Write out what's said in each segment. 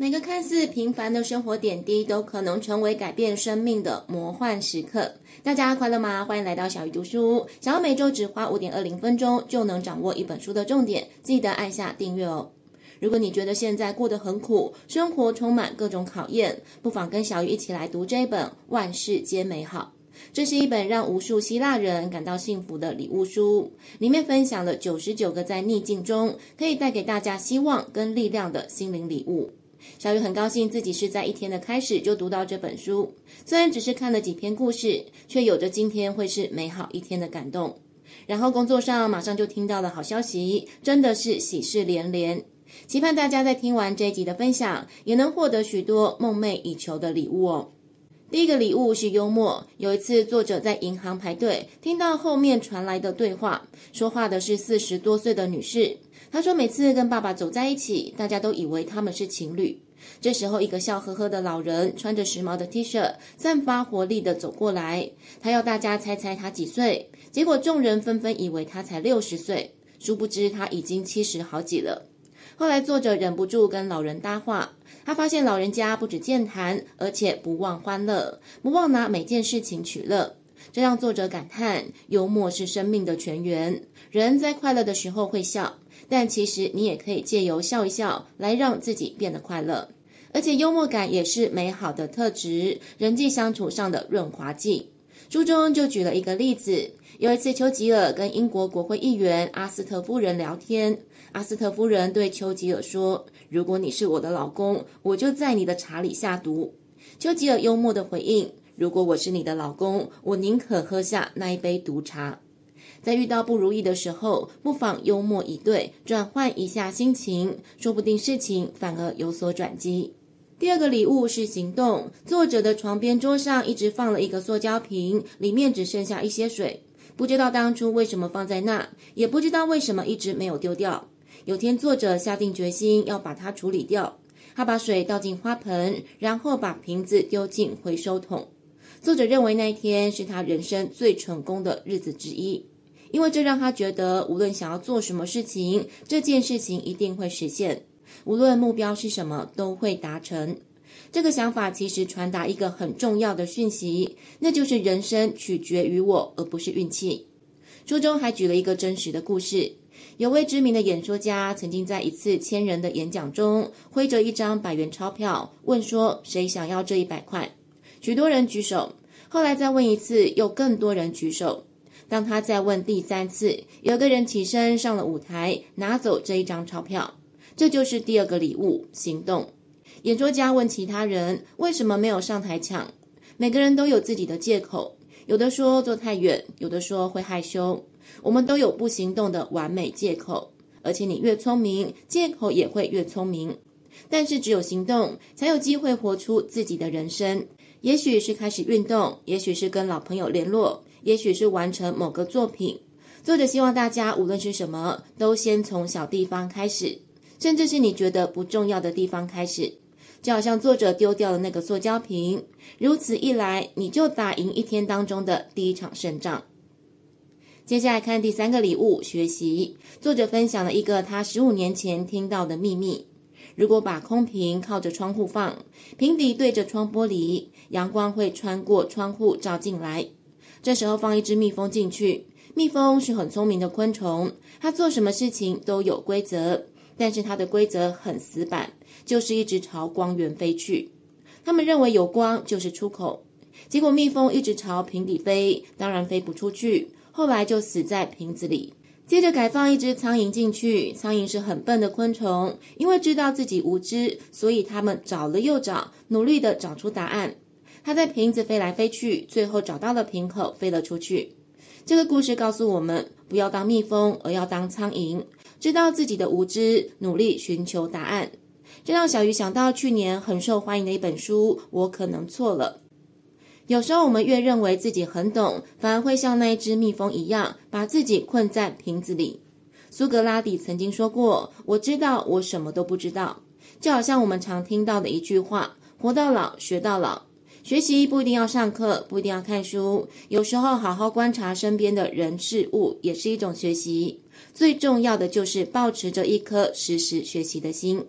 每个看似平凡的生活点滴，都可能成为改变生命的魔幻时刻。大家快乐吗？欢迎来到小鱼读书。想要每周只花五点二零分钟就能掌握一本书的重点，记得按下订阅哦。如果你觉得现在过得很苦，生活充满各种考验，不妨跟小鱼一起来读这一本《万事皆美好》。这是一本让无数希腊人感到幸福的礼物书，里面分享了九十九个在逆境中可以带给大家希望跟力量的心灵礼物。小雨很高兴自己是在一天的开始就读到这本书，虽然只是看了几篇故事，却有着今天会是美好一天的感动。然后工作上马上就听到了好消息，真的是喜事连连。期盼大家在听完这一集的分享，也能获得许多梦寐以求的礼物哦。第一个礼物是幽默。有一次，作者在银行排队，听到后面传来的对话，说话的是四十多岁的女士。他说，每次跟爸爸走在一起，大家都以为他们是情侣。这时候，一个笑呵呵的老人穿着时髦的 T 恤，散发活力地走过来。他要大家猜猜他几岁，结果众人纷纷以为他才六十岁，殊不知他已经七十好几了。后来，作者忍不住跟老人搭话，他发现老人家不止健谈，而且不忘欢乐，不忘拿每件事情取乐，这让作者感叹：幽默是生命的泉源。人在快乐的时候会笑，但其实你也可以借由笑一笑来让自己变得快乐。而且，幽默感也是美好的特质，人际相处上的润滑剂。书中就举了一个例子。有一次，丘吉尔跟英国国会议员阿斯特夫人聊天。阿斯特夫人对丘吉尔说：“如果你是我的老公，我就在你的茶里下毒。”丘吉尔幽默地回应：“如果我是你的老公，我宁可喝下那一杯毒茶。”在遇到不如意的时候，不妨幽默以对，转换一下心情，说不定事情反而有所转机。第二个礼物是行动。作者的床边桌上一直放了一个塑胶瓶，里面只剩下一些水，不知道当初为什么放在那，也不知道为什么一直没有丢掉。有天，作者下定决心要把它处理掉。他把水倒进花盆，然后把瓶子丢进回收桶。作者认为那一天是他人生最成功的日子之一，因为这让他觉得，无论想要做什么事情，这件事情一定会实现。无论目标是什么，都会达成。这个想法其实传达一个很重要的讯息，那就是人生取决于我，而不是运气。书中还举了一个真实的故事：有位知名的演说家曾经在一次千人的演讲中，挥着一张百元钞票，问说：“谁想要这一百块？”许多人举手。后来再问一次，又更多人举手。当他再问第三次，有个人起身上了舞台，拿走这一张钞票。这就是第二个礼物，行动。演说家问其他人为什么没有上台抢，每个人都有自己的借口，有的说坐太远，有的说会害羞。我们都有不行动的完美借口，而且你越聪明，借口也会越聪明。但是只有行动，才有机会活出自己的人生。也许是开始运动，也许是跟老朋友联络，也许是完成某个作品。作者希望大家无论是什么，都先从小地方开始。甚至是你觉得不重要的地方开始，就好像作者丢掉了那个塑胶瓶，如此一来，你就打赢一天当中的第一场胜仗。接下来看第三个礼物，学习。作者分享了一个他十五年前听到的秘密：如果把空瓶靠着窗户放，瓶底对着窗玻璃，阳光会穿过窗户照进来。这时候放一只蜜蜂进去，蜜蜂是很聪明的昆虫，它做什么事情都有规则。但是它的规则很死板，就是一直朝光源飞去。他们认为有光就是出口，结果蜜蜂一直朝瓶底飞，当然飞不出去。后来就死在瓶子里。接着改放一只苍蝇进去，苍蝇是很笨的昆虫，因为知道自己无知，所以他们找了又找，努力的找出答案。它在瓶子飞来飞去，最后找到了瓶口，飞了出去。这个故事告诉我们，不要当蜜蜂，而要当苍蝇。知道自己的无知，努力寻求答案，这让小鱼想到去年很受欢迎的一本书《我可能错了》。有时候我们越认为自己很懂，反而会像那一只蜜蜂一样，把自己困在瓶子里。苏格拉底曾经说过：“我知道，我什么都不知道。”就好像我们常听到的一句话：“活到老，学到老。”学习不一定要上课，不一定要看书，有时候好好观察身边的人事物也是一种学习。最重要的就是保持着一颗时时学习的心。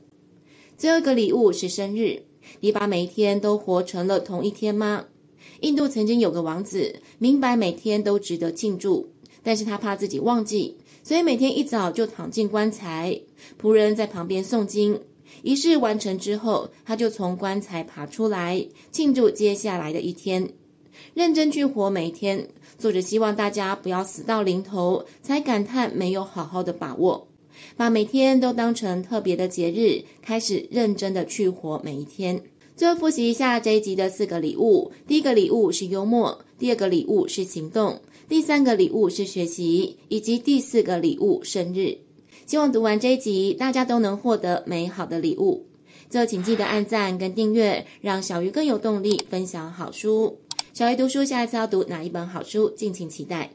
最后一个礼物是生日，你把每一天都活成了同一天吗？印度曾经有个王子，明白每天都值得庆祝，但是他怕自己忘记，所以每天一早就躺进棺材，仆人在旁边诵经。仪式完成之后，他就从棺材爬出来，庆祝接下来的一天。认真去活每一天。作者希望大家不要死到临头才感叹没有好好的把握，把每天都当成特别的节日，开始认真的去活每一天。最后复习一下这一集的四个礼物：第一个礼物是幽默，第二个礼物是行动，第三个礼物是学习，以及第四个礼物生日。希望读完这一集，大家都能获得美好的礼物。最后，请记得按赞跟订阅，让小鱼更有动力分享好书。小鱼读书，下一次要读哪一本好书？敬请期待。